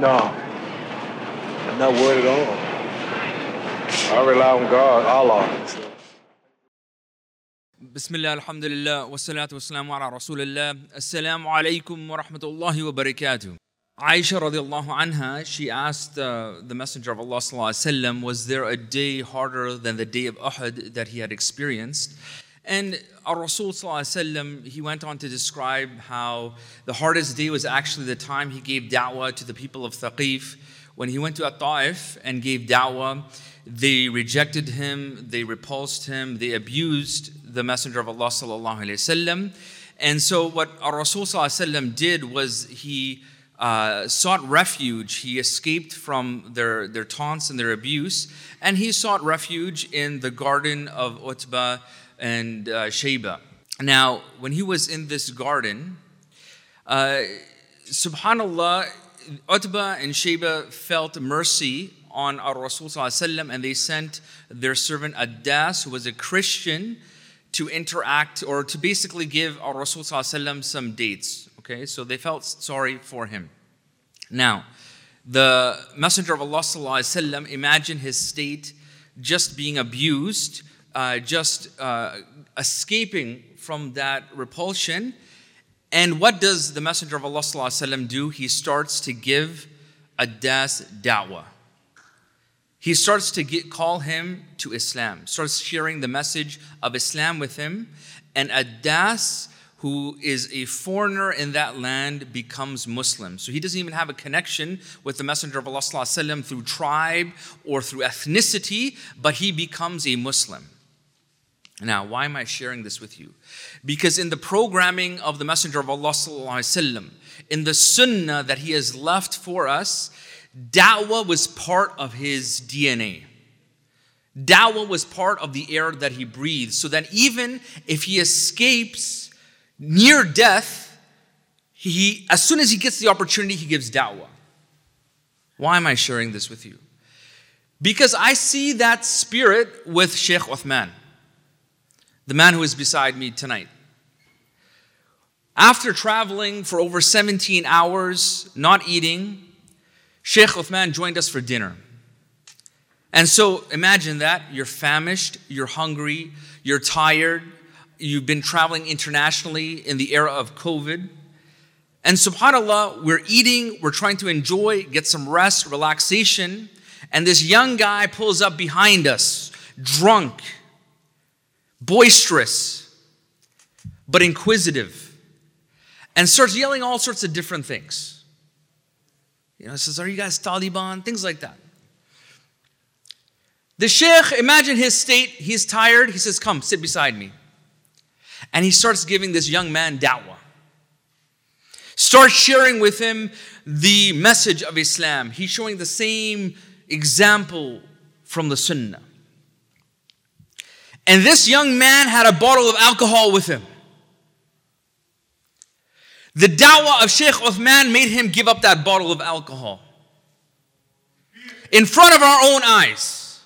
No, I'm not worried at all. I rely on God, Allah. So. بسم الله الحمد لله والصلاة والسلام على رسول الله السلام عليكم ورحمة الله وبركاته Aisha radiallahu anha, she asked uh, the Messenger of Allah وسلم, was there a day harder than the day of Uhud that he had experienced? And our Rasul he went on to describe how the hardest day was actually the time he gave da'wah to the people of Thaqif. When he went to At-Ta'if and gave da'wah, they rejected him, they repulsed him, they abused the Messenger of Allah sallallahu wasallam. And so what our Rasul did was he uh, sought refuge. He escaped from their, their taunts and their abuse, and he sought refuge in the garden of Utbah and uh, Sheba. Now, when he was in this garden, uh, subhanAllah, Utbah and Sheba felt mercy on our Rasul and they sent their servant Adas, who was a Christian, to interact or to basically give our Rasul some dates. Okay, so they felt sorry for him. Now, the Messenger of Allah وسلم, imagine his state just being abused, uh, just uh, escaping from that repulsion. And what does the Messenger of Allah وسلم, do? He starts to give Adas da'wah. He starts to get, call him to Islam, starts sharing the message of Islam with him. And Adas who is a foreigner in that land becomes Muslim. So he doesn't even have a connection with the Messenger of Allah وسلم, through tribe or through ethnicity, but he becomes a Muslim. Now, why am I sharing this with you? Because in the programming of the Messenger of Allah, وسلم, in the sunnah that he has left for us, da'wah was part of his DNA. Da'wah was part of the air that he breathes, so that even if he escapes near death, he, as soon as he gets the opportunity, he gives da'wah. Why am I sharing this with you? Because I see that spirit with Sheikh Uthman, the man who is beside me tonight. After traveling for over 17 hours, not eating, Sheikh Uthman joined us for dinner. And so imagine that you're famished, you're hungry, you're tired, you've been traveling internationally in the era of COVID. And subhanAllah, we're eating, we're trying to enjoy, get some rest, relaxation. And this young guy pulls up behind us, drunk, boisterous, but inquisitive, and starts yelling all sorts of different things. You know, he says, Are you guys Taliban? Things like that. The sheikh, imagine his state. He's tired. He says, Come, sit beside me. And he starts giving this young man da'wah. Starts sharing with him the message of Islam. He's showing the same example from the Sunnah. And this young man had a bottle of alcohol with him. The da'wah of Sheikh Uthman made him give up that bottle of alcohol in front of our own eyes.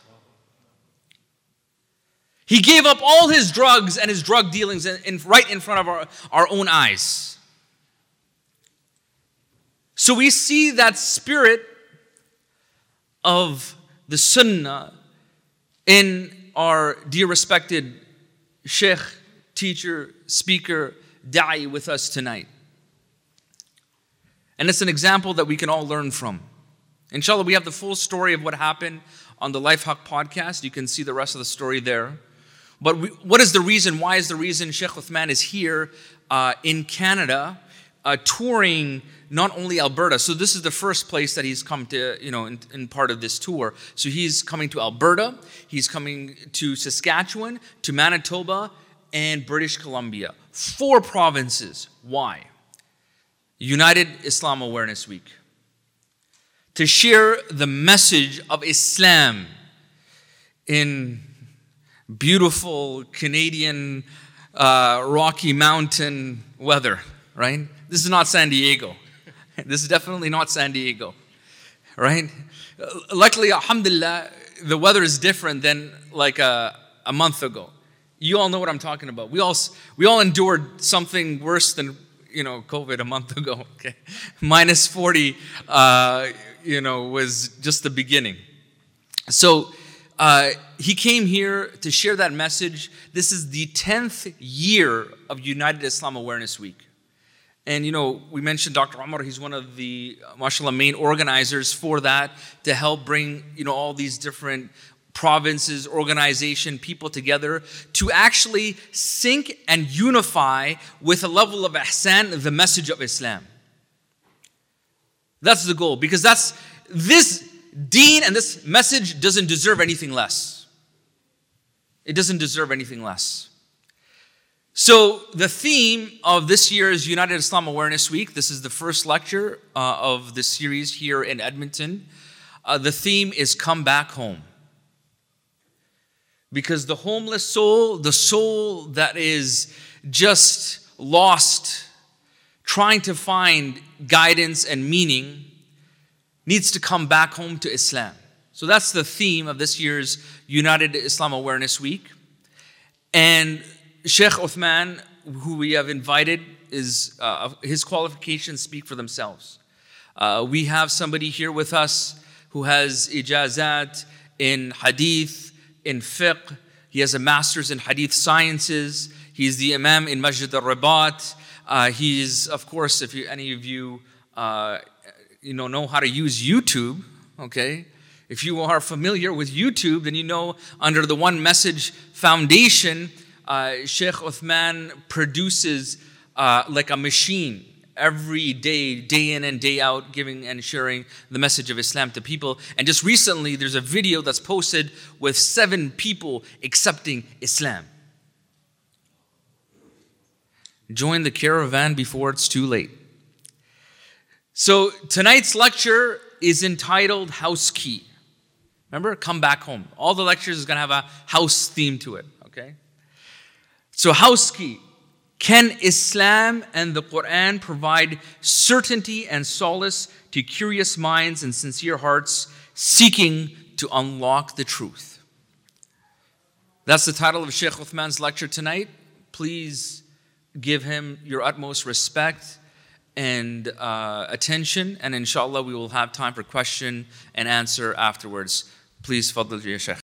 He gave up all his drugs and his drug dealings in, in, right in front of our, our own eyes. So we see that spirit of the sunnah in our dear respected sheikh, teacher, speaker, da'i with us tonight. And it's an example that we can all learn from. Inshallah, we have the full story of what happened on the Life Haq podcast. You can see the rest of the story there. But we, what is the reason? Why is the reason Sheikh Uthman is here uh, in Canada uh, touring not only Alberta? So this is the first place that he's come to, you know, in, in part of this tour. So he's coming to Alberta, he's coming to Saskatchewan, to Manitoba, and British Columbia. Four provinces. Why? United Islam Awareness Week. To share the message of Islam in beautiful Canadian uh, Rocky Mountain weather, right? This is not San Diego. This is definitely not San Diego, right? Luckily, alhamdulillah, the weather is different than like a, a month ago. You all know what I'm talking about. We all, we all endured something worse than you know, COVID a month ago. Okay, minus 40, uh, you know, was just the beginning. So uh, he came here to share that message. This is the 10th year of United Islam Awareness Week. And you know, we mentioned Dr. Omar, he's one of the, uh, mashallah, main organizers for that to help bring, you know, all these different provinces, organization, people together to actually sync and unify with a level of ihsan the message of Islam. That's the goal because that's this deen and this message doesn't deserve anything less. It doesn't deserve anything less. So, the theme of this year's United Islam Awareness Week, this is the first lecture uh, of the series here in Edmonton. Uh, the theme is Come Back Home. Because the homeless soul, the soul that is just lost, trying to find guidance and meaning, needs to come back home to Islam. So that's the theme of this year's United Islam Awareness Week. And Sheikh Uthman, who we have invited, is uh, his qualifications speak for themselves. Uh, we have somebody here with us who has ijazat in hadith, in fiqh. He has a master's in hadith sciences. He's the imam in Masjid al-Rabat. Uh, he's, of course, if you, any of you uh, you know, know how to use YouTube, okay? If you are familiar with YouTube, then you know under the One Message Foundation, uh, Sheikh Uthman produces uh, like a machine every day, day in and day out, giving and sharing the message of Islam to people. And just recently, there's a video that's posted with seven people accepting Islam. Join the caravan before it's too late. So tonight's lecture is entitled House Key. Remember, come back home. All the lectures is going to have a house theme to it? So, house key. Can Islam and the Quran provide certainty and solace to curious minds and sincere hearts seeking to unlock the truth? That's the title of Sheikh Uthman's lecture tonight. Please give him your utmost respect and uh, attention, and inshallah, we will have time for question and answer afterwards. Please, Fadl Sheikh.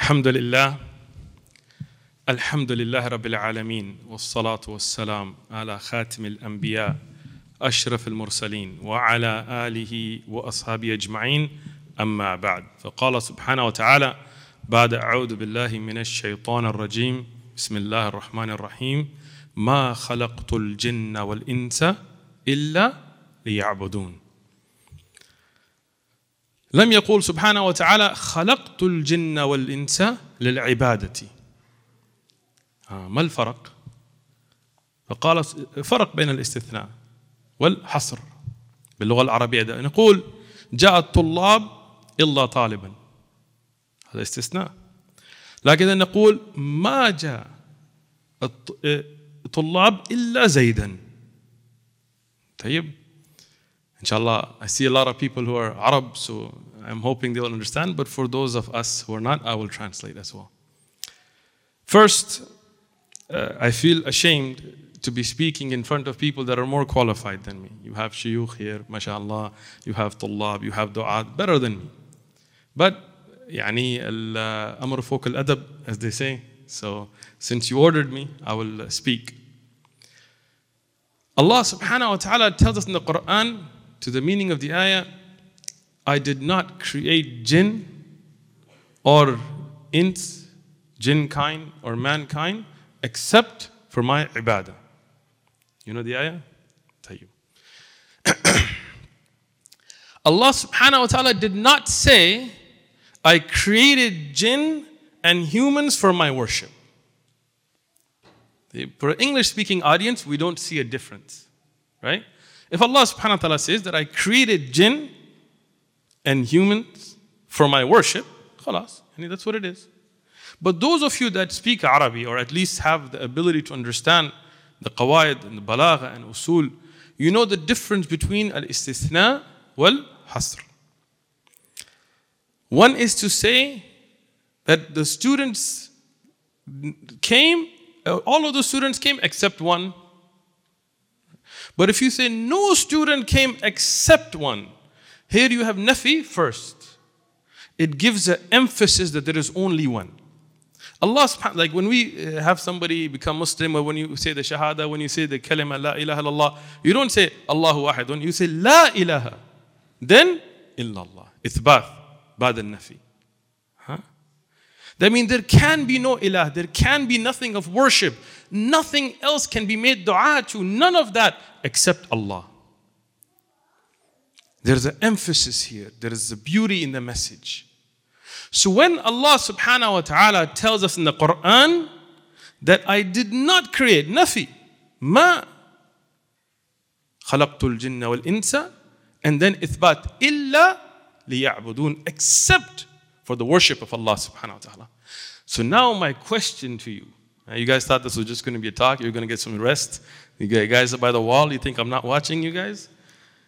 Alhamdulillah. الحمد لله رب العالمين والصلاة والسلام على خاتم الأنبياء أشرف المرسلين وعلى آله وأصحابه أجمعين. أما بعد فقال سبحانه وتعالى بعد أعوذ بالله من الشيطان الرجيم بسم الله الرحمن الرحيم ما خلقت الجن والإنس إلا ليعبدون. لم يقول سبحانه وتعالى خلقت الجن والإنس للعبادة. ما الفرق؟ فقال فرق بين الاستثناء والحصر باللغة العربية نقول جاء الطلاب إلا طالبا هذا استثناء لكن نقول ما جاء الطلاب إلا زيدا طيب Inshallah, I see a lot of people who are Arab, so I'm hoping they'll understand. But for those of us who are not, I will translate as well. First, uh, I feel ashamed to be speaking in front of people that are more qualified than me. You have shuyukh here, mashallah. You have tullab, you have du'at, better than me. But, يعني الأمر فوق الأدب, as they say. So, since you ordered me, I will speak. Allah subhanahu wa ta'ala tells us in the Quran, to the meaning of the ayah, I did not create jinn or int, jinn kind or mankind, except for my ibadah. You know the ayah? Tayyib. Allah subhanahu wa ta'ala did not say, I created jinn and humans for my worship. For an English speaking audience, we don't see a difference, right? If Allah subhanahu wa ta'ala says that I created jinn and humans for my worship, khalas, mean, that's what it is. But those of you that speak Arabic or at least have the ability to understand the qawaid and the balagha and usul, you know the difference between al-istithna wal hasr. One is to say that the students came uh, all of the students came except one. But if you say no student came except one, here you have nafi first. It gives an emphasis that there is only one. Allah subhanahu like when we uh, have somebody become Muslim or when you say the shahada, when you say the kalima la ilaha illallah, you don't say Allahu ahadun, you say la ilaha. Then illallah. Ithbath, ba'd al-nafi. Huh? That means there can be no ilah, there can be nothing of worship, nothing else can be made dua to, none of that except Allah. There's an emphasis here, there is a beauty in the message. So when Allah subhanahu wa ta'ala tells us in the Quran that I did not create nafi, ma khalaqtul jinna wal insa, and then ithbat illa liya'budun, except for the worship of Allah subhanahu wa ta'ala. So now my question to you, you guys thought this was just going to be a talk, you're going to get some rest. You guys are by the wall, you think I'm not watching you guys?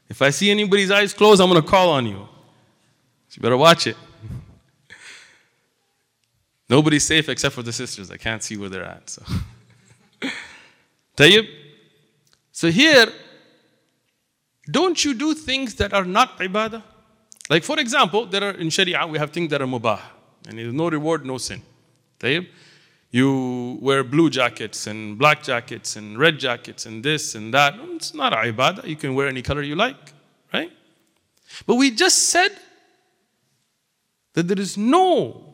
If I see anybody's eyes closed, I'm going to call on you. So you better watch it. Nobody's safe except for the sisters. I can't see where they're at. So, Tayyib. So here, don't you do things that are not ibadah? Like for example, there are in Sharia we have things that are mubah, and there's no reward, no sin. Tayyib. You wear blue jackets and black jackets and red jackets and this and that. It's not ibadah. You can wear any color you like, right? But we just said that there is no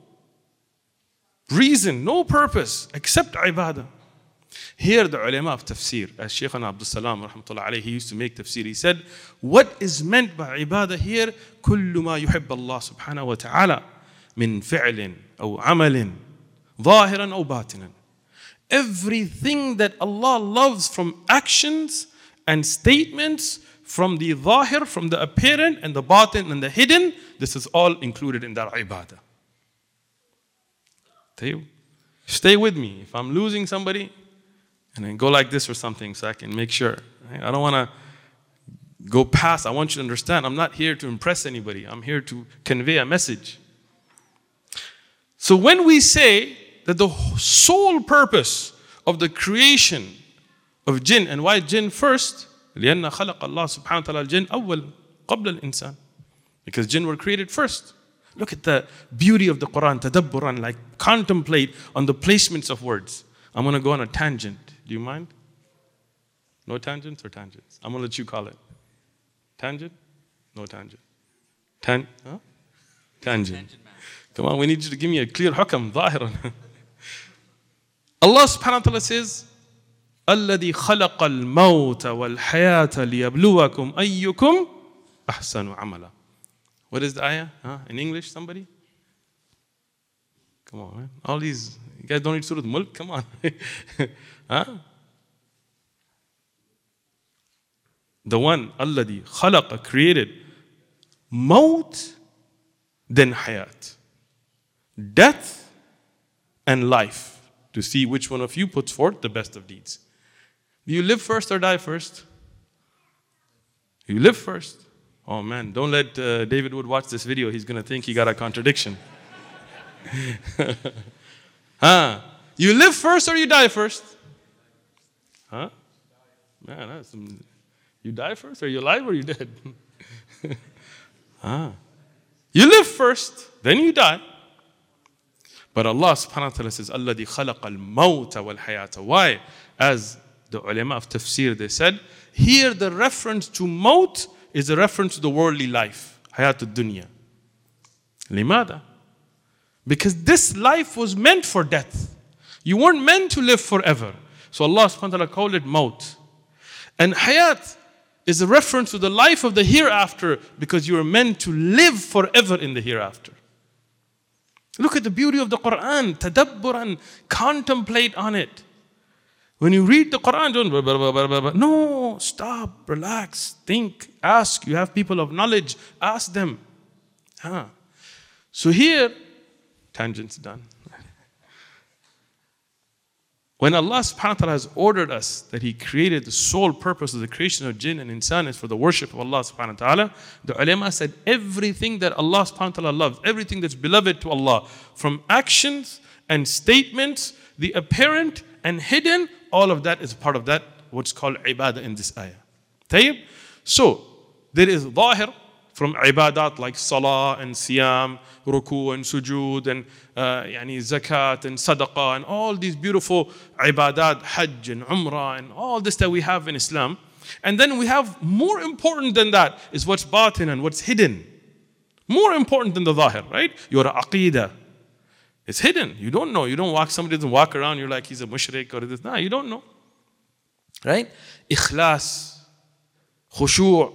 reason, no purpose except ibadah. Here the ulama of tafsir, as Shaykh Abdul Salam rahmatullah alayhi, he used to make tafsir, he said, what is meant by ibadah here? كل ما يحب الله سبحانه وتعالى من فعل أو عمل ظاهرا أو باطنا. Everything that Allah loves from actions and statements from the zahir, from the apparent and the batin and the hidden, this is all included in that ibadah. Stay with me. If I'm losing somebody, and then go like this or something so I can make sure. I don't want to go past. I want you to understand I'm not here to impress anybody, I'm here to convey a message. So when we say that the sole purpose of the creation of jinn, and why jinn first? لأن خلق الله سبحانه وتعالى الجن أول قبل الإنسان. Because jinn were created first. Look at the beauty of the Quran, tadabburan, like contemplate on the placements of words. I'm going to go on a tangent. Do you mind? No tangents or tangents? I'm going to let you call it. Tangent? No tangent. Tan- huh? Tangent. Come on, we need you to give me a clear hukam, ظاهرا. Allah subhanahu wa ta'ala says, الذي خلق الموت والحياة ليبلوكم أيكم أحسن عملا. what is the ayah? Huh? In English, somebody? Come on, man. All these, you guys don't read Surah Mulk? Come on. huh? The one, Alladi, khalaqa, created maut, then hayat. Death and life to see which one of you puts forth the best of deeds. Do you live first or die first? You live first. Oh man, don't let uh, David Wood watch this video. He's going to think he got a contradiction. huh? You live first or you die first? Huh? Man, that's, you die first or you alive or you dead? huh? You live first, then you die. But Allah subhanahu wa ta'ala says, Allah al-mawta wal hayata. Why? As the ulama of tafsir, they said, here the reference to maut is a reference to the worldly life, hayat al dunya. Limada? Because this life was meant for death. You weren't meant to live forever. So Allah subhanahu wa ta'ala called it maut. And hayat is a reference to the life of the hereafter because you are meant to live forever in the hereafter. Look at the beauty of the Quran, tadabburan, contemplate on it. When you read the Quran, don't blah, blah, blah, no, stop, relax, think, ask. You have people of knowledge, ask them. Huh. So here, tangents done. When Allah subhanahu wa ta'ala has ordered us that He created the sole purpose of the creation of jinn and insan is for the worship of Allah subhanahu wa ta'ala, the ulama said everything that Allah subhanahu wa ta'ala loves, everything that's beloved to Allah, from actions and statements, the apparent and hidden, all of that is part of that, what's called ibadah in this ayah. Tayyib? So, there is zahir from ibadat like salah and siyam, ruku and sujood and uh, yani zakat and sadaqah and all these beautiful ibadat, hajj and umrah and all this that we have in Islam. And then we have more important than that is what's batin and what's hidden. More important than the zahir, right? Your aqidah, it's hidden. You don't know. You don't walk, somebody doesn't walk around, you're like, he's a mushrik or this. Nah, you don't know. Right? Ikhlas, khushu',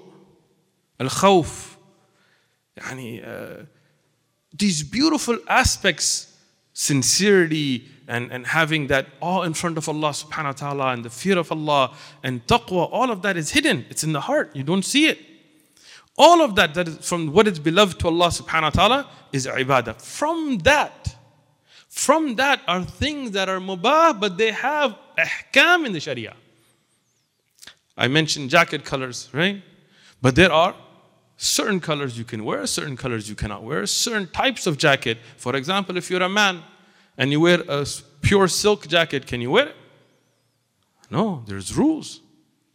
al khawf. Yani, uh, these beautiful aspects, sincerity, and, and having that awe in front of Allah subhanahu wa ta'ala and the fear of Allah and taqwa, all of that is hidden. It's in the heart. You don't see it. All of that, that is from what is beloved to Allah subhanahu wa ta'ala is ibadah. From that, from that are things that are mubah, but they have ahkam in the sharia. I mentioned jacket colors, right? But there are certain colors you can wear, certain colors you cannot wear, certain types of jacket. For example, if you're a man and you wear a pure silk jacket, can you wear it? No, there's rules,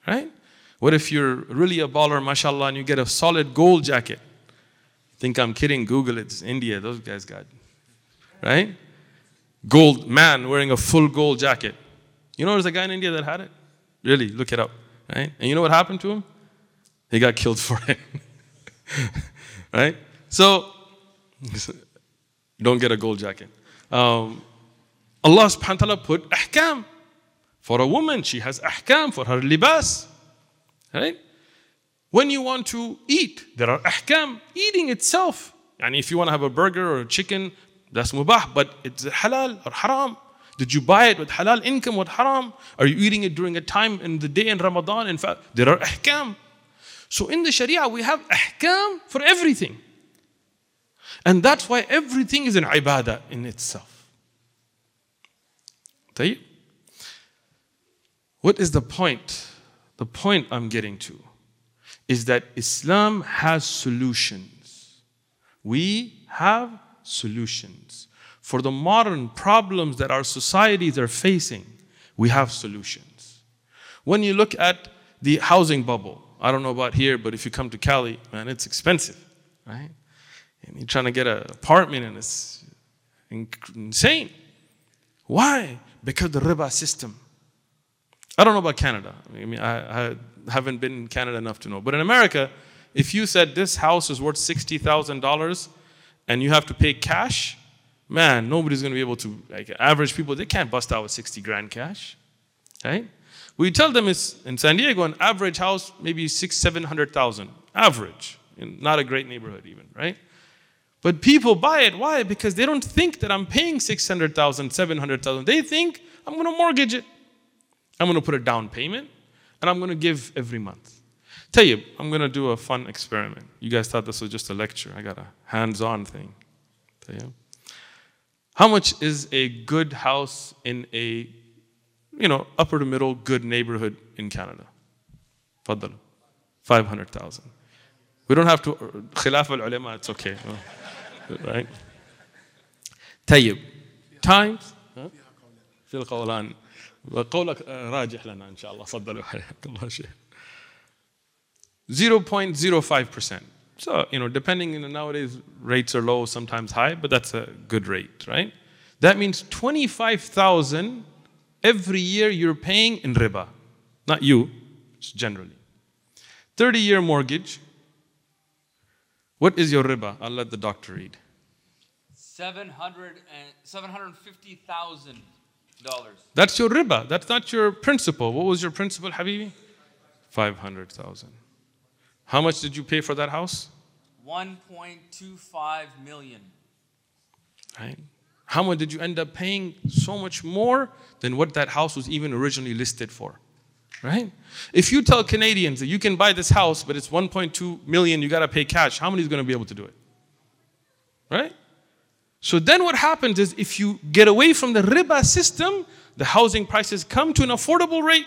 right? What if you're really a baller, mashallah, and you get a solid gold jacket? Think I'm kidding? Google it. It's India. Those guys got, right? Gold man wearing a full gold jacket. You know, there's a guy in India that had it. Really, look it up, right? And you know what happened to him? He got killed for it. right? So, don't get a gold jacket. Um, Allah subhanahu wa ta'ala put ahkam. For a woman, she has ahkam for her libas. Right? When you want to eat, there are ahkam. Eating itself. And if you want to have a burger or a chicken, that's mubah, but it's halal or haram. Did you buy it with halal income or haram? Are you eating it during a time in the day in Ramadan? In fact, there are ahkam. So in the Sharia, we have ahkam for everything. And that's why everything is an ibadah in itself. طيب? What is the point? The point I'm getting to is that Islam has solutions. We have solutions. For the modern problems that our societies are facing, we have solutions. When you look at the housing bubble, I don't know about here, but if you come to Cali, man, it's expensive, right? And you're trying to get an apartment and it's insane. Why? Because the riba system. I don't know about Canada. I mean, I, I haven't been in Canada enough to know. But in America, if you said this house is worth $60,000 and you have to pay cash, man, nobody's going to be able to, like average people, they can't bust out with 60 grand cash, right? We tell them it's in San Diego, an average house, maybe six, 700,000. Average. Not a great neighborhood even, right? But people buy it. Why? Because they don't think that I'm paying 600,000, 700,000. They think I'm going to mortgage it. I'm going to put a down payment and I'm going to give every month. Tayyib, I'm going to do a fun experiment. You guys thought this was just a lecture. I got a hands on thing. Tayyib. How much is a good house in a, you know, upper to middle good neighborhood in Canada? Faddal. 500,000. We don't have to, khilaf al ulama, it's okay. right? طيب. Times. في القولان. وقولك راجح لنا ان شاء الله تفضلوا حياك الله شيخ 0.05%. So, you know, depending, you know, nowadays rates are low, sometimes high, but that's a good rate, right? That means 25,000 every year you're paying in riba. Not you, just generally. 30 year mortgage. What is your riba? I'll let the doctor read. 700 and $750,000. That's your riba. That's not your principal. What was your principal, Habibi? 500,000. How much did you pay for that house? 1.25 million. Right? How much did you end up paying? So much more than what that house was even originally listed for. Right? If you tell Canadians that you can buy this house, but it's 1.2 million, you got to pay cash, how many is going to be able to do it? Right? So then what happens is if you get away from the riba system, the housing prices come to an affordable rate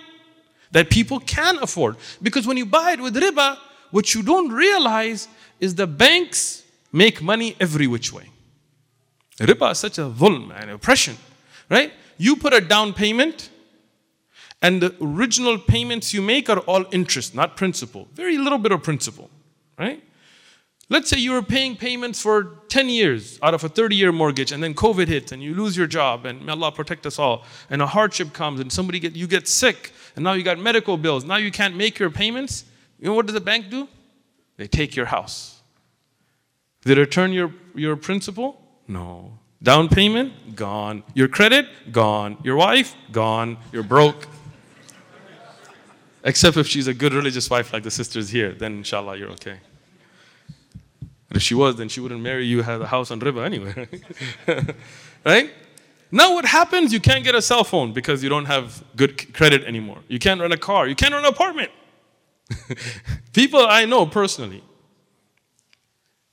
that people can afford. Because when you buy it with riba, what you don't realize is the banks make money every which way. Riba is such a dhulm and oppression, right? You put a down payment, and the original payments you make are all interest, not principal. Very little bit of principal, right? Let's say you were paying payments for 10 years out of a 30 year mortgage, and then COVID hits and you lose your job, and may Allah protect us all, and a hardship comes, and somebody get, you get sick, and now you got medical bills, now you can't make your payments. You know what does the bank do? They take your house. They return your, your principal? No. Down payment? Gone. Your credit? Gone. Your wife? Gone. You're broke. Except if she's a good religious wife like the sisters here, then inshallah you're okay. But if she was, then she wouldn't marry you, have a house on riba anyway. right? Now what happens? You can't get a cell phone because you don't have good credit anymore. You can't rent a car. You can't rent an apartment. People I know personally,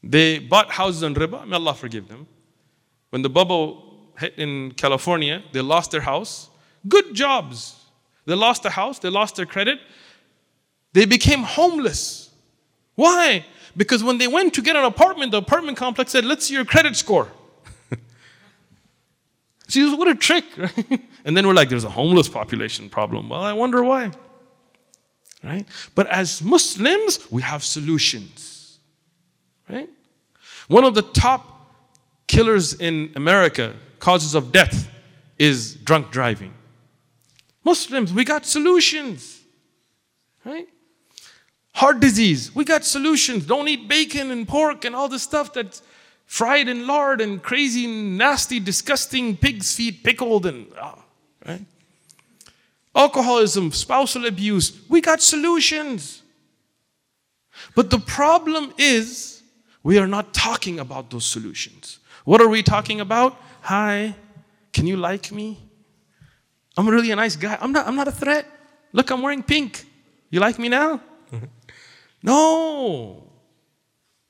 they bought houses on riba. May Allah forgive them. When the bubble hit in California, they lost their house. Good jobs. They lost their house. They lost their credit. They became homeless. Why? Because when they went to get an apartment, the apartment complex said, Let's see your credit score. See, what a trick, right? And then we're like, There's a homeless population problem. Well, I wonder why. Right? But as Muslims, we have solutions. Right? One of the top killers in America, causes of death, is drunk driving. Muslims, we got solutions. Right? Heart disease, we got solutions. Don't eat bacon and pork and all the stuff that's fried in lard and crazy, nasty, disgusting pig's feet pickled and oh, right? alcoholism, spousal abuse. We got solutions. But the problem is, we are not talking about those solutions. What are we talking about? Hi, can you like me? I'm really a nice guy. I'm not, I'm not a threat. Look, I'm wearing pink. You like me now? no.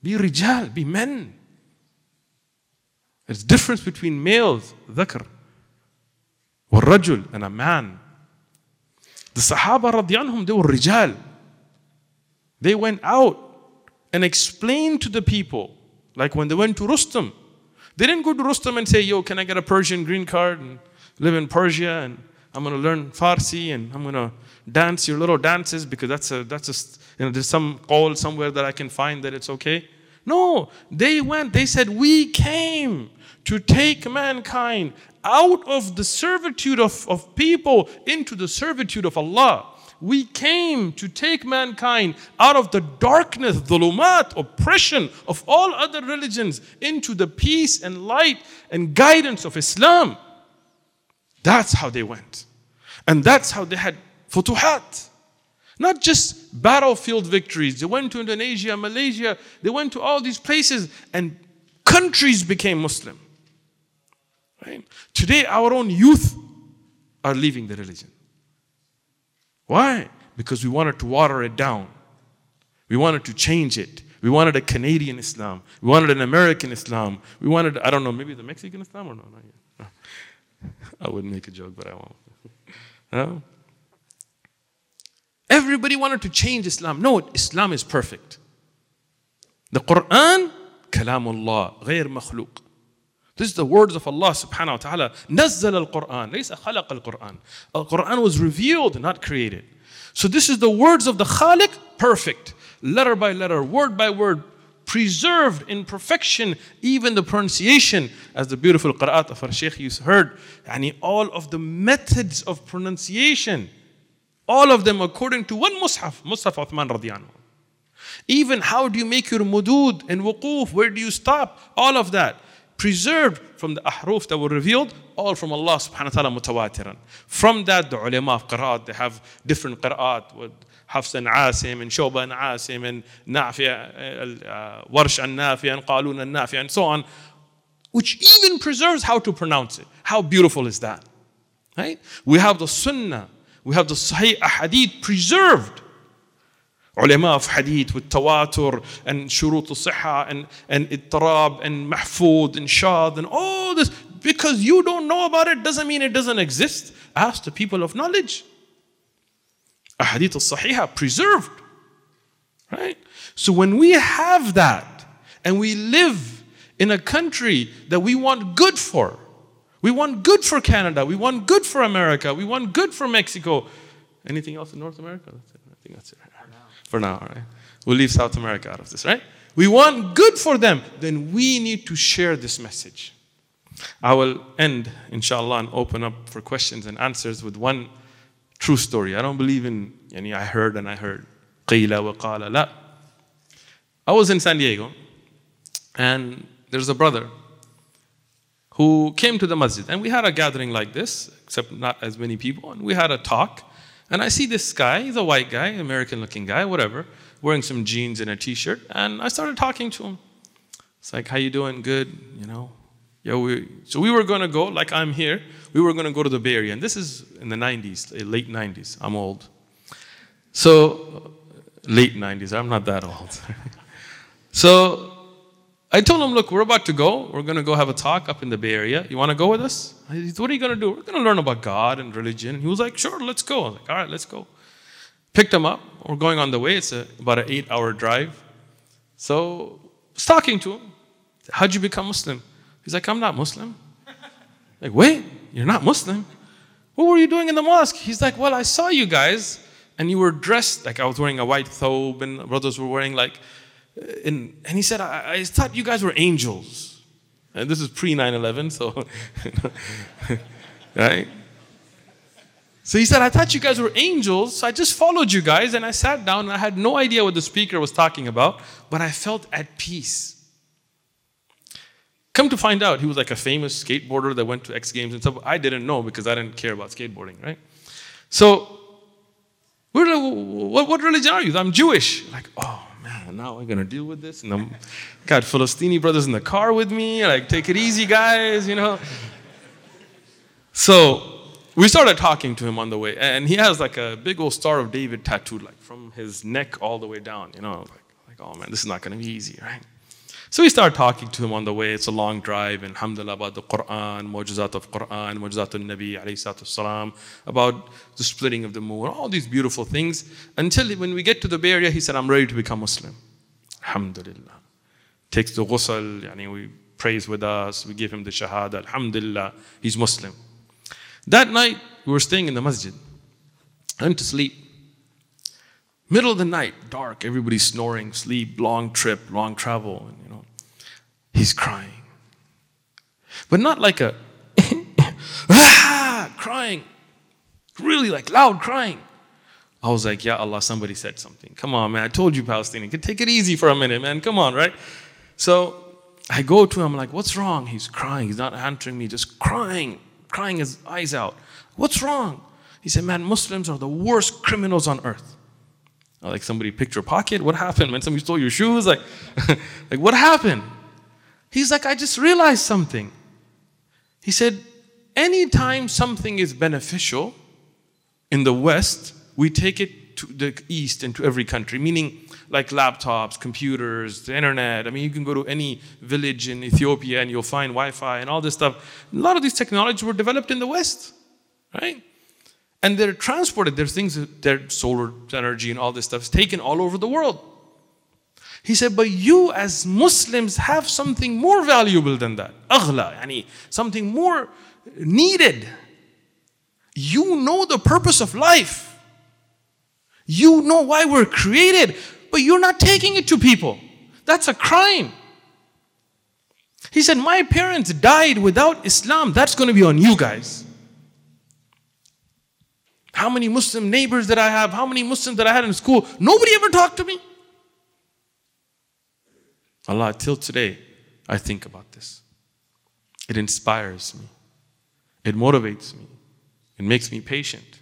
Be rijal, be men. There's difference between males, dhakr, wa rajul, and a man. The Sahaba radiyanhum, they were rijal. They went out and explained to the people, like when they went to Rustam. They didn't go to Rustam and say, yo, can I get a Persian green card and live in Persia and I'm going to learn Farsi and I'm going to dance your little dances because that's a, that's a, you know, there's some call somewhere that I can find that it's okay. No, they went, they said, we came to take mankind out of the servitude of, of people into the servitude of Allah. We came to take mankind out of the darkness, dhulumat, oppression of all other religions into the peace and light and guidance of Islam. That's how they went. And that's how they had futuhat. Not just battlefield victories. They went to Indonesia, Malaysia, they went to all these places and countries became Muslim. Right? Today, our own youth are leaving the religion. Why? Because we wanted to water it down. We wanted to change it. We wanted a Canadian Islam. We wanted an American Islam. We wanted, I don't know, maybe the Mexican Islam or no? Not yet. I wouldn't make a joke, but I won't. no? Everybody wanted to change Islam. No, Islam is perfect. The Quran, kalamullah, غير مخلوق. This is the words of Allah subhanahu wa ta'ala. Nazzal al Quran. Laysa khalaq al Quran. Al Quran was revealed, not created. So this is the words of the Khalik, perfect. Letter by letter, word by word, preserved in perfection, even the pronunciation, as the beautiful Qur'at of our Shaykh used heard. And all of the methods of pronunciation, all of them according to one Mus'haf, Mus'haf Uthman radiallahu even how do you make your mudud and wukuf? Where do you stop? All of that preserved from the ahruf that were revealed, all from Allah subhanahu wa ta'ala mutawatiran. From that, the ulama of qira'at, they have different qira'at with Hafs and Asim and Shoba and Asim and Nafi, uh, uh, Warsh and Nafi and Qalun and Nafi and so on, which even preserves how to pronounce it. How beautiful is that? Right? We have the sunnah, we have the sahih ahadith preserved Ulama of Hadith with Tawatur and Shurut al-Sihha and, and Ittarab and Mahfud and Shad and all this. Because you don't know about it doesn't mean it doesn't exist. Ask the people of knowledge ahadith al-sahihah preserved. Right? So when we have that and we live in a country that we want good for, we want good for Canada, we want good for America, we want good for Mexico, Anything else in North America? I think that's it For now, right? We'll leave South America out of this, right? We want good for them. Then we need to share this message. I will end, inshallah, and open up for questions and answers with one true story. I don't believe in, yani, I heard and I heard. قيل وقال لا. I was in San Diego, and there's a brother who came to the masjid, and we had a gathering like this, except not as many people, and we had a talk. And I see this guy, he's a white guy, American looking guy, whatever, wearing some jeans and a t-shirt, and I started talking to him. It's like, how you doing? Good, you know. Yeah, we, so we were going to go, like I'm here, we were going to go to the Bay Area. And this is in the 90s, uh, late 90s. I'm old. So, late 90s, I'm not that old. so, I told him, look, we're about to go. We're going to go have a talk up in the Bay Area. You want to go with us? Said, what are you going to do? We're going to learn about God and religion. And he was like, sure, let's go. I was like, all right, let's go. Picked him up. We're going on the way. It's a, about an eight hour drive. So, I was talking to him. How'd you become Muslim? He's like, I'm not Muslim. Like, wait, you're not Muslim? What were you doing in the mosque? He's like, Well, I saw you guys, and you were dressed like I was wearing a white thobe, and brothers were wearing like, and, and he said, I, I thought you guys were angels. And this is pre 9 11, so, right? So he said, I thought you guys were angels, so I just followed you guys, and I sat down, and I had no idea what the speaker was talking about, but I felt at peace. Come to find out, he was like a famous skateboarder that went to X Games and stuff. I didn't know because I didn't care about skateboarding, right? So, what, what religion are you? I'm Jewish. Like, oh man, now we're gonna deal with this. And I'm got Philistini brothers in the car with me. Like, take it easy, guys, you know. So we started talking to him on the way, and he has like a big old Star of David tattooed, like from his neck all the way down, you know. Like, like oh man, this is not gonna be easy, right? So we started talking to him on the way. It's a long drive, and alhamdulillah, about the Quran, mujizat of Quran, mujizat al Nabi, salam, about the splitting of the moon, all these beautiful things. Until when we get to the Bay Area, he said, I'm ready to become Muslim. Alhamdulillah. Takes the ghusl, yani we prays with us, we give him the shahada, alhamdulillah, he's Muslim. That night, we were staying in the masjid. I went to sleep. Middle of the night, dark, everybody's snoring, sleep, long trip, long travel, and you know, he's crying. But not like a ah, crying, really like loud crying. I was like, Ya Allah, somebody said something. Come on, man. I told you, Palestinian. Take it easy for a minute, man. Come on, right? So I go to him, I'm like, what's wrong? He's crying. He's not answering me, just crying, crying his eyes out. What's wrong? He said, man, Muslims are the worst criminals on earth. Like somebody picked your pocket. What happened? Man, somebody stole your shoes. Like, like what happened? He's like, I just realized something. He said, anytime something is beneficial in the West, we take it to the East and to every country, meaning like laptops, computers, the internet. I mean, you can go to any village in Ethiopia and you'll find Wi Fi and all this stuff. A lot of these technologies were developed in the West, right? And they're transported. There's things, that solar energy and all this stuff is taken all over the world. He said, but you as Muslims have something more valuable than that. Aghla, yani something more needed. You know the purpose of life. You know why we're created, but you're not taking it to people. That's a crime. He said, My parents died without Islam. That's going to be on you guys. How many Muslim neighbors that I have? How many Muslims that I had in school? Nobody ever talked to me. Allah, till today, I think about this. It inspires me. It motivates me. It makes me patient.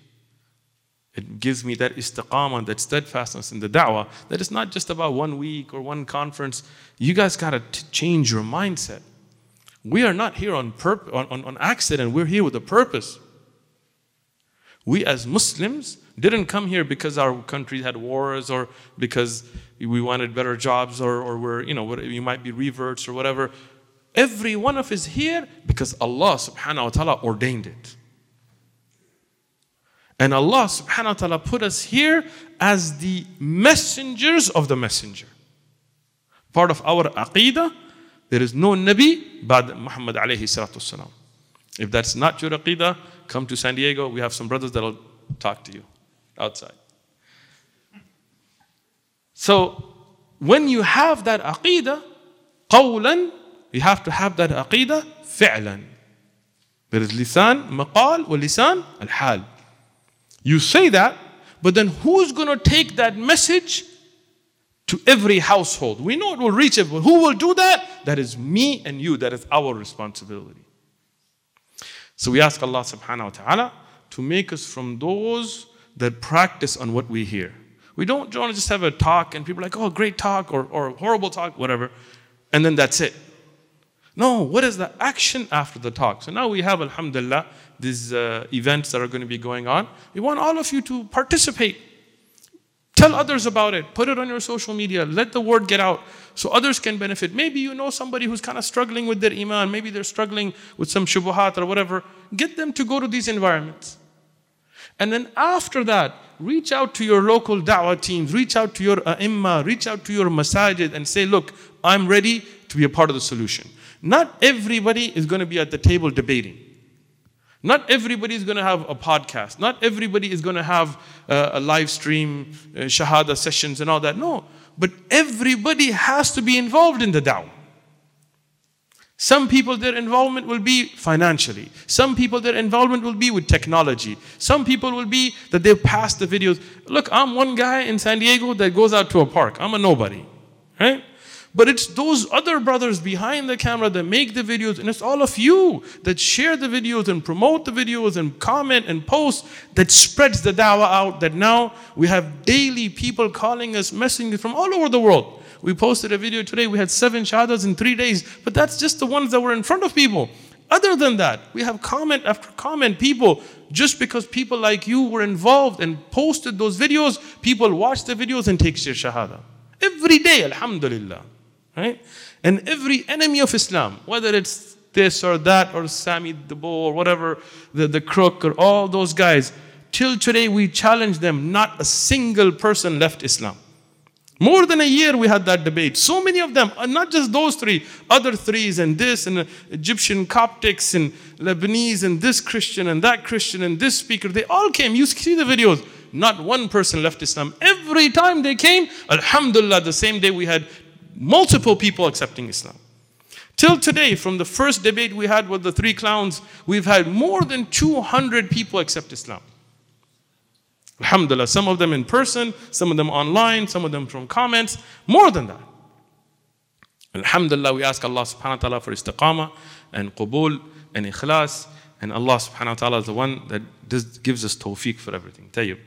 It gives me that istiqamah, that steadfastness in the da'wah, that it's not just about one week or one conference. You guys got to change your mindset. We are not here on, purpose, on, on, on accident, we're here with a purpose. We as Muslims didn't come here because our country had wars or because we wanted better jobs or, or we're, you know, you might be reverts or whatever. Every one of us here because Allah subhanahu wa ta'ala ordained it. And Allah subhanahu wa ta'ala put us here as the messengers of the messenger. Part of our aqidah, there is no Nabi but Muhammad alayhi salatu salam. If that's not your aqidah, come to San Diego. We have some brothers that'll talk to you. outside. So when you have that aqidah, قولا, you have to have that aqidah فعلا. There is lisan, maqal, wa lisan, al-hal. You say that, but then who's going to take that message to every household? We know it will reach everyone. Who will do that? That is me and you. That is our responsibility. So we ask Allah subhanahu wa ta'ala to make us from those that practice on what we hear. We don't want to just have a talk and people are like, oh, great talk or, or horrible talk, whatever, and then that's it. No, what is the action after the talk? So now we have, alhamdulillah, these uh, events that are going to be going on. We want all of you to participate. Tell others about it. Put it on your social media. Let the word get out so others can benefit. Maybe you know somebody who's kind of struggling with their iman. Maybe they're struggling with some shubuhat or whatever. Get them to go to these environments. And then after that, reach out to your local da'wah teams, reach out to your ai reach out to your masajid and say, look, I'm ready to be a part of the solution. Not everybody is going to be at the table debating. Not everybody is going to have a podcast. Not everybody is going to have uh, a live stream, uh, shahada sessions, and all that. No. But everybody has to be involved in the da'wah. Some people, their involvement will be financially. Some people, their involvement will be with technology. Some people will be that they've passed the videos. Look, I'm one guy in San Diego that goes out to a park. I'm a nobody, right? But it's those other brothers behind the camera that make the videos, and it's all of you that share the videos and promote the videos and comment and post that spreads the dawah out. That now we have daily people calling us, messaging from all over the world. We posted a video today, we had seven shahadas in three days, but that's just the ones that were in front of people. Other than that, we have comment after comment. People, just because people like you were involved and posted those videos, people watch the videos and take their shahada. Every day, alhamdulillah. Right? And every enemy of Islam, whether it's this or that or Sami Bull or whatever, the, the crook or all those guys, till today we challenge them. Not a single person left Islam. More than a year we had that debate. So many of them, uh, not just those three, other threes and this and Egyptian Coptics and Lebanese and this Christian and that Christian and this speaker, they all came. You see the videos. Not one person left Islam. Every time they came, Alhamdulillah, the same day we had multiple people accepting Islam. Till today, from the first debate we had with the three clowns, we've had more than 200 people accept Islam. Alhamdulillah, some of them in person, some of them online, some of them from comments, more than that. Alhamdulillah, we ask Allah subhanahu wa ta'ala for istiqamah and qubul and ikhlas. And Allah subhanahu wa ta'ala is the one that gives us tawfiq for everything. Tayyib.